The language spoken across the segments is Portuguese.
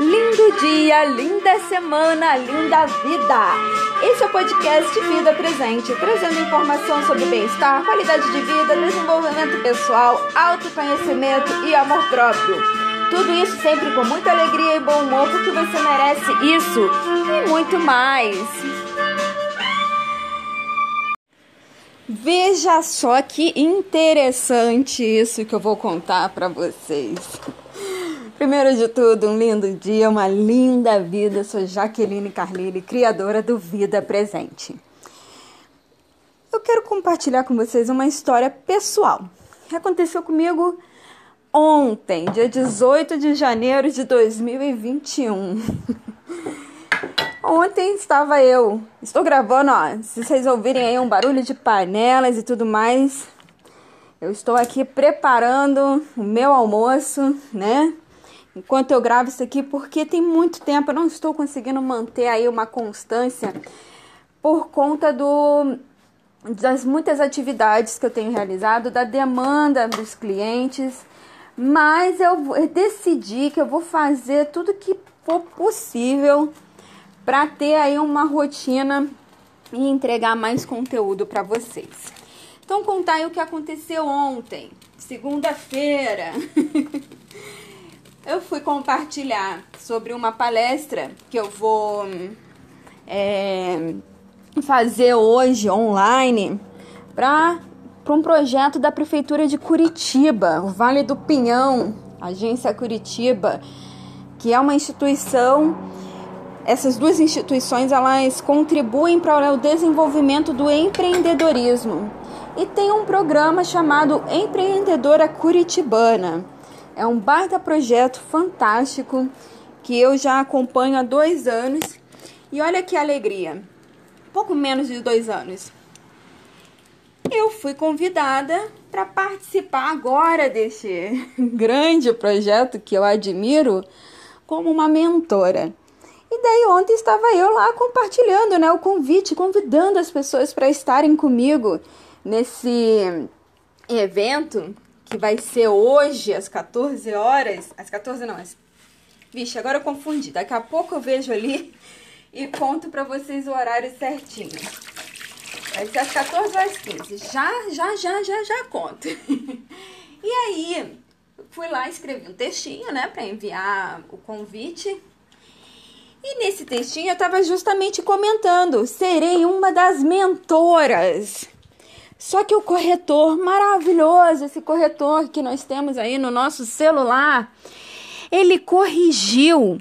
Lindo dia, linda semana, linda vida! Esse é o podcast Vida Presente, trazendo informação sobre bem-estar, qualidade de vida, desenvolvimento pessoal, autoconhecimento e amor próprio. Tudo isso sempre com muita alegria e bom humor, porque você merece isso e muito mais. Veja só que interessante isso que eu vou contar para vocês. Primeiro de tudo, um lindo dia, uma linda vida. Eu sou Jaqueline Carlile, criadora do Vida Presente. Eu quero compartilhar com vocês uma história pessoal que aconteceu comigo ontem, dia 18 de janeiro de 2021. Ontem estava eu, estou gravando, ó, se vocês ouvirem aí um barulho de panelas e tudo mais, eu estou aqui preparando o meu almoço, né? Enquanto eu gravo isso aqui, porque tem muito tempo eu não estou conseguindo manter aí uma constância por conta do das muitas atividades que eu tenho realizado, da demanda dos clientes, mas eu decidi que eu vou fazer tudo que for possível para ter aí uma rotina e entregar mais conteúdo para vocês. Então, contar aí o que aconteceu ontem, segunda-feira. eu fui compartilhar sobre uma palestra que eu vou é, fazer hoje online para um projeto da Prefeitura de Curitiba, o Vale do Pinhão, Agência Curitiba, que é uma instituição essas duas instituições elas contribuem para o desenvolvimento do empreendedorismo e tem um programa chamado Empreendedora Curitibana. É um baita projeto fantástico que eu já acompanho há dois anos e olha que alegria, pouco menos de dois anos. Eu fui convidada para participar agora deste grande projeto que eu admiro como uma mentora. E daí ontem estava eu lá compartilhando, né, o convite, convidando as pessoas para estarem comigo nesse evento que vai ser hoje às 14 horas, às 14 não, às... Vixe, agora eu confundi. Daqui a pouco eu vejo ali e conto para vocês o horário certinho. Vai ser às 14 horas 15. Já, já, já, já, já conto. e aí, fui lá, escrevi um textinho, né, para enviar o convite e nesse textinho eu estava justamente comentando: serei uma das mentoras. Só que o corretor maravilhoso, esse corretor que nós temos aí no nosso celular, ele corrigiu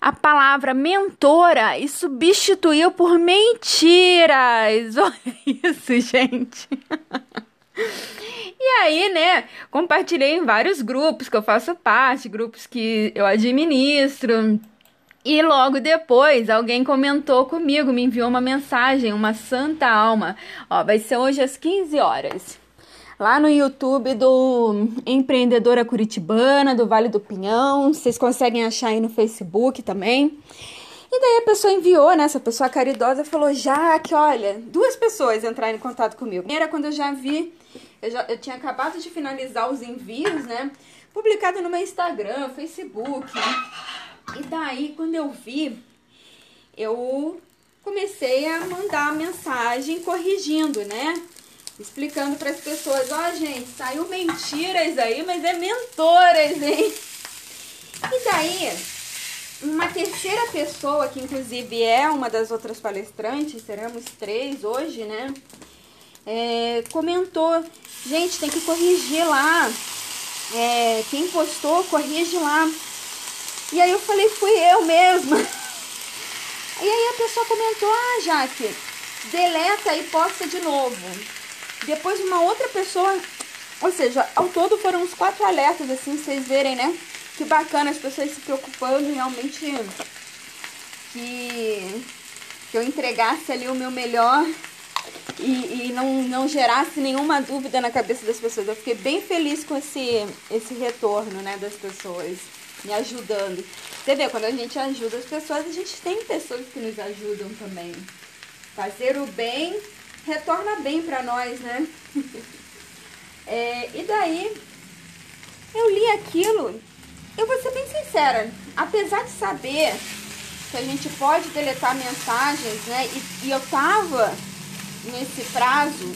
a palavra mentora e substituiu por mentiras. Olha isso, gente. E aí, né, compartilhei em vários grupos que eu faço parte, grupos que eu administro. E logo depois, alguém comentou comigo, me enviou uma mensagem, uma santa alma. Ó, vai ser hoje às 15 horas. Lá no YouTube do Empreendedora Curitibana, do Vale do Pinhão. Vocês conseguem achar aí no Facebook também. E daí a pessoa enviou, né? Essa pessoa caridosa falou: já que, olha, duas pessoas entraram em contato comigo. Era quando eu já vi, eu, já, eu tinha acabado de finalizar os envios, né? Publicado no meu Instagram, Facebook. Né? E daí, quando eu vi, eu comecei a mandar mensagem corrigindo, né? Explicando para as pessoas: ó, oh, gente, saiu mentiras aí, mas é mentoras, hein? E daí, uma terceira pessoa, que inclusive é uma das outras palestrantes, seremos três hoje, né? É, comentou: gente, tem que corrigir lá. É, quem postou, corrige lá. E aí eu falei, fui eu mesma. E aí a pessoa comentou, ah, Jaque, deleta e posta de novo. Depois uma outra pessoa, ou seja, ao todo foram uns quatro alertas, assim, vocês verem, né? Que bacana as pessoas se preocupando realmente que, que eu entregasse ali o meu melhor e, e não, não gerasse nenhuma dúvida na cabeça das pessoas. Eu fiquei bem feliz com esse, esse retorno, né, das pessoas me ajudando. Você vê, quando a gente ajuda as pessoas, a gente tem pessoas que nos ajudam também. Fazer o bem retorna bem para nós, né? é, e daí, eu li aquilo, eu vou ser bem sincera, apesar de saber que a gente pode deletar mensagens, né? E, e eu tava nesse prazo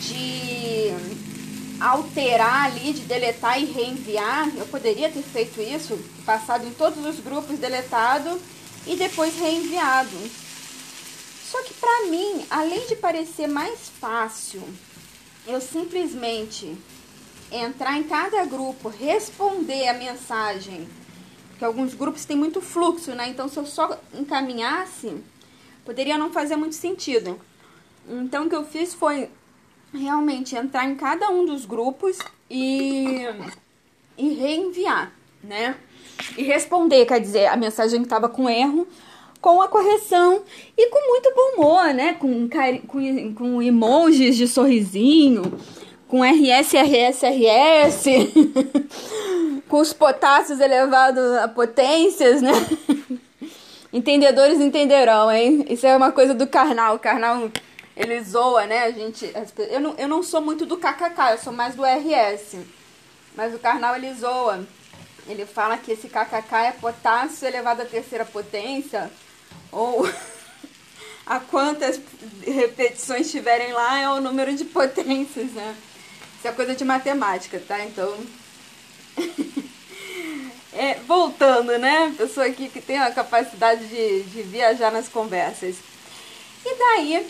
de alterar ali, de deletar e reenviar. Eu poderia ter feito isso, passado em todos os grupos, deletado e depois reenviado. Só que para mim, além de parecer mais fácil, eu simplesmente entrar em cada grupo, responder a mensagem, que alguns grupos têm muito fluxo, né? Então se eu só encaminhasse, poderia não fazer muito sentido. Então o que eu fiz foi realmente entrar em cada um dos grupos e, e reenviar, né? E responder, quer dizer, a mensagem que estava com erro, com a correção e com muito bom humor, né? Com, com, com emojis de sorrisinho, com RS, RS, RS, com os potássios elevados a potências, né? Entendedores entenderão, hein? Isso é uma coisa do carnal. O carnal ele zoa, né? A gente. Eu não, eu não sou muito do kkk, eu sou mais do RS. Mas o carnal ele zoa. Ele fala que esse kkk é potássio elevado à terceira potência. Ou a quantas repetições tiverem lá é o número de potências, né? Isso é coisa de matemática, tá? Então. é, voltando, né? Pessoa aqui que tem a capacidade de, de viajar nas conversas. E daí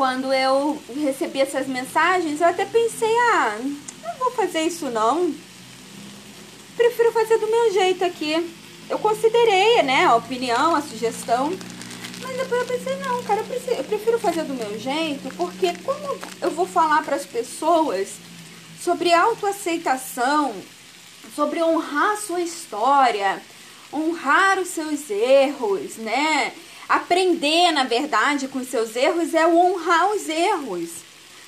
quando eu recebi essas mensagens, eu até pensei, ah, não vou fazer isso não. Prefiro fazer do meu jeito aqui. Eu considerei, né, a opinião, a sugestão. Mas depois eu pensei, não, cara, eu, prefiro, fazer do meu jeito, porque como eu vou falar para as pessoas sobre autoaceitação, sobre honrar a sua história, honrar os seus erros, né? Aprender, na verdade, com seus erros é honrar os erros.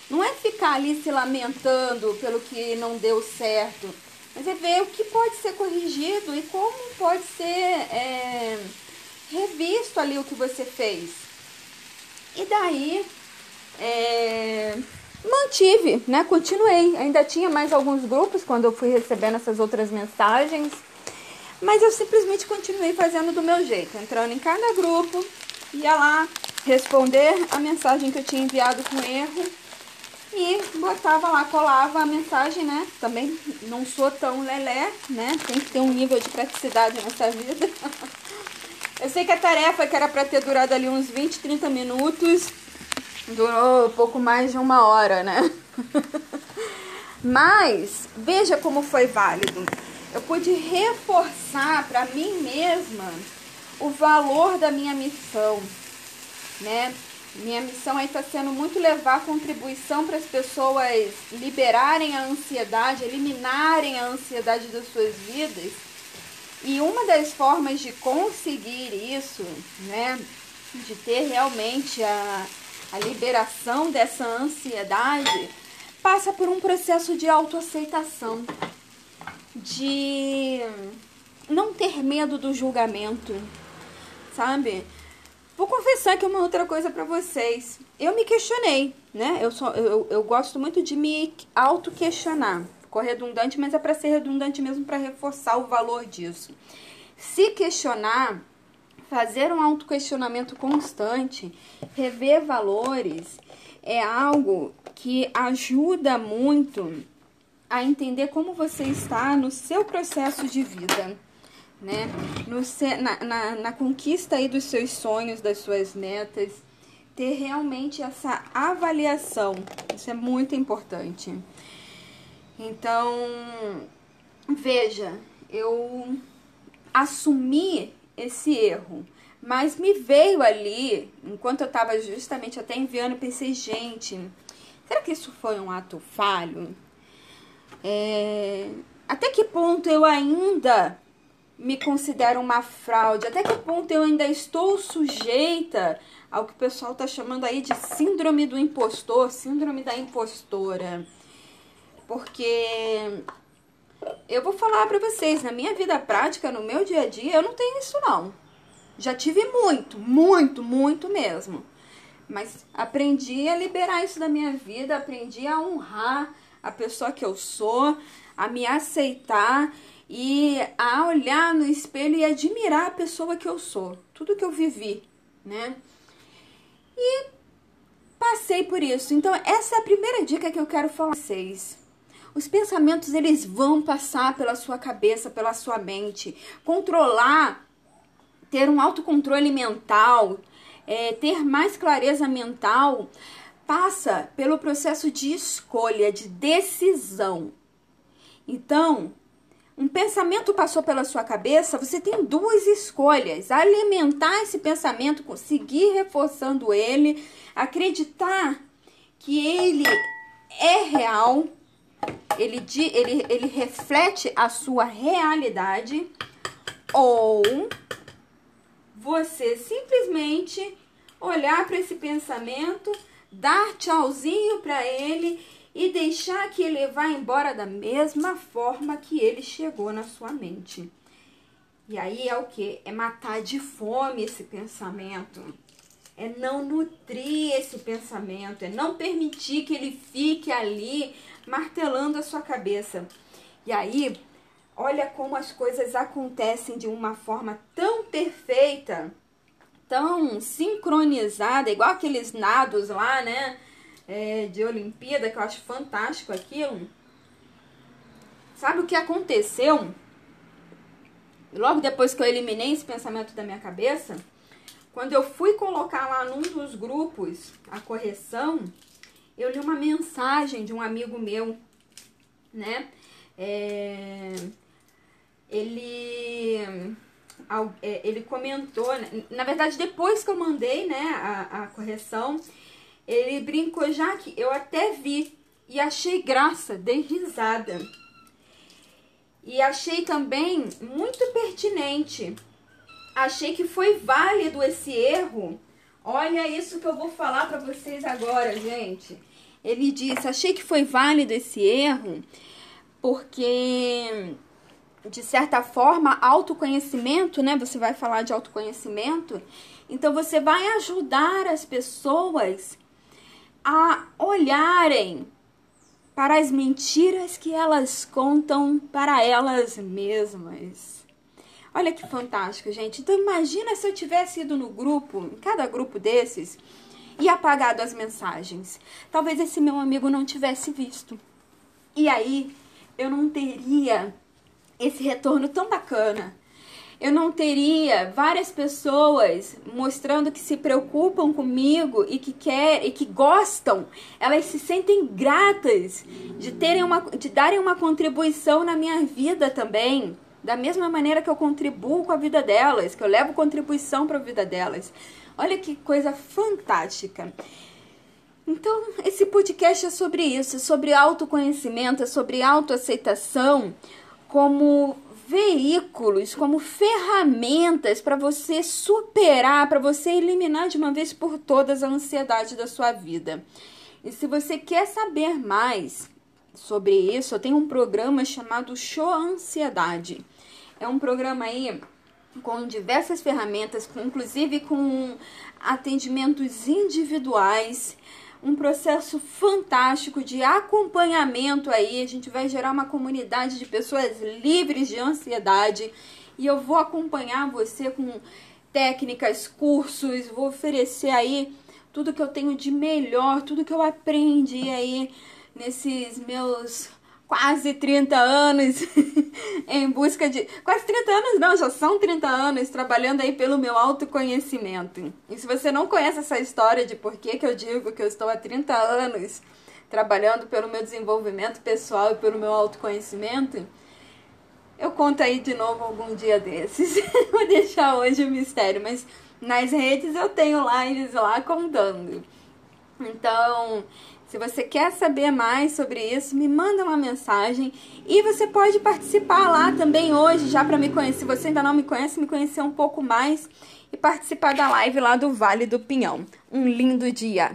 Não é ficar ali se lamentando pelo que não deu certo, mas é ver o que pode ser corrigido e como pode ser é, revisto ali o que você fez. E daí é, mantive, né? Continuei. Ainda tinha mais alguns grupos quando eu fui recebendo essas outras mensagens. Mas eu simplesmente continuei fazendo do meu jeito, entrando em cada grupo, ia lá responder a mensagem que eu tinha enviado com erro e botava lá, colava a mensagem, né? Também não sou tão lelé, né? Tem que ter um nível de praticidade nessa vida. Eu sei que a tarefa que era para ter durado ali uns 20, 30 minutos, durou pouco mais de uma hora, né? Mas veja como foi válido eu pude reforçar para mim mesma o valor da minha missão, né? Minha missão aí está sendo muito levar contribuição para as pessoas liberarem a ansiedade, eliminarem a ansiedade das suas vidas. E uma das formas de conseguir isso, né, de ter realmente a, a liberação dessa ansiedade, passa por um processo de autoaceitação de não ter medo do julgamento, sabe? Vou confessar que uma outra coisa para vocês. Eu me questionei, né? Eu, sou, eu, eu gosto muito de me auto-questionar. Ficou redundante, mas é para ser redundante mesmo para reforçar o valor disso. Se questionar, fazer um auto-questionamento constante, rever valores, é algo que ajuda muito a entender como você está no seu processo de vida, né? No, na, na, na conquista aí dos seus sonhos, das suas metas, ter realmente essa avaliação, isso é muito importante. Então, veja, eu assumi esse erro, mas me veio ali, enquanto eu estava justamente até enviando, pensei, gente, será que isso foi um ato falho? É, até que ponto eu ainda me considero uma fraude? Até que ponto eu ainda estou sujeita ao que o pessoal está chamando aí de síndrome do impostor, síndrome da impostora? Porque eu vou falar para vocês, na minha vida prática, no meu dia a dia, eu não tenho isso não. Já tive muito, muito, muito mesmo. Mas aprendi a liberar isso da minha vida, aprendi a honrar a pessoa que eu sou, a me aceitar e a olhar no espelho e admirar a pessoa que eu sou, tudo que eu vivi, né? E passei por isso. Então, essa é a primeira dica que eu quero falar para vocês. Os pensamentos eles vão passar pela sua cabeça, pela sua mente. Controlar, ter um autocontrole mental, é, ter mais clareza mental, passa pelo processo de escolha, de decisão. Então, um pensamento passou pela sua cabeça, você tem duas escolhas: alimentar esse pensamento, seguir reforçando ele, acreditar que ele é real, ele, ele, ele reflete a sua realidade, ou você simplesmente olhar para esse pensamento, dar tchauzinho para ele e deixar que ele vá embora da mesma forma que ele chegou na sua mente. E aí é o que? É matar de fome esse pensamento. É não nutrir esse pensamento, é não permitir que ele fique ali martelando a sua cabeça. E aí, olha como as coisas acontecem de uma forma tão perfeita, tão sincronizada, igual aqueles nados lá, né? é, de Olimpíada, que eu acho fantástico aquilo. Sabe o que aconteceu? Logo depois que eu eliminei esse pensamento da minha cabeça, quando eu fui colocar lá num dos grupos a correção, eu li uma mensagem de um amigo meu, né? É, ele ele comentou, né? na verdade depois que eu mandei, né, a, a correção, ele brincou já que eu até vi e achei graça, dei risada. E achei também muito pertinente. Achei que foi válido esse erro. Olha isso que eu vou falar para vocês agora, gente. Ele disse: "Achei que foi válido esse erro porque de certa forma, autoconhecimento, né? Você vai falar de autoconhecimento, então você vai ajudar as pessoas a olharem para as mentiras que elas contam para elas mesmas. Olha que fantástico, gente. Então imagina se eu tivesse ido no grupo, em cada grupo desses, e apagado as mensagens. Talvez esse meu amigo não tivesse visto. E aí eu não teria esse retorno tão bacana eu não teria várias pessoas mostrando que se preocupam comigo e que quer e que gostam, elas se sentem gratas de terem uma de darem uma contribuição na minha vida também, da mesma maneira que eu contribuo com a vida delas, que eu levo contribuição para a vida delas. Olha que coisa fantástica. Então, esse podcast é sobre isso, é sobre autoconhecimento, é sobre autoaceitação como veículos, como ferramentas para você superar, para você eliminar de uma vez por todas a ansiedade da sua vida. E se você quer saber mais sobre isso, eu tenho um programa chamado Show Ansiedade. É um programa aí com diversas ferramentas, inclusive com atendimentos individuais um processo fantástico de acompanhamento aí. A gente vai gerar uma comunidade de pessoas livres de ansiedade e eu vou acompanhar você com técnicas, cursos, vou oferecer aí tudo que eu tenho de melhor, tudo que eu aprendi aí nesses meus quase 30 anos em busca de. Quase 30 anos, não, já são 30 anos trabalhando aí pelo meu autoconhecimento. E se você não conhece essa história de por que, que eu digo que eu estou há 30 anos trabalhando pelo meu desenvolvimento pessoal e pelo meu autoconhecimento, eu conto aí de novo algum dia desses. Vou deixar hoje o mistério, mas nas redes eu tenho lives lá contando. Então, se você quer saber mais sobre isso, me manda uma mensagem e você pode participar lá também hoje, já para me conhecer. Se você ainda não me conhece, me conhecer um pouco mais e participar da live lá do Vale do Pinhão. Um lindo dia!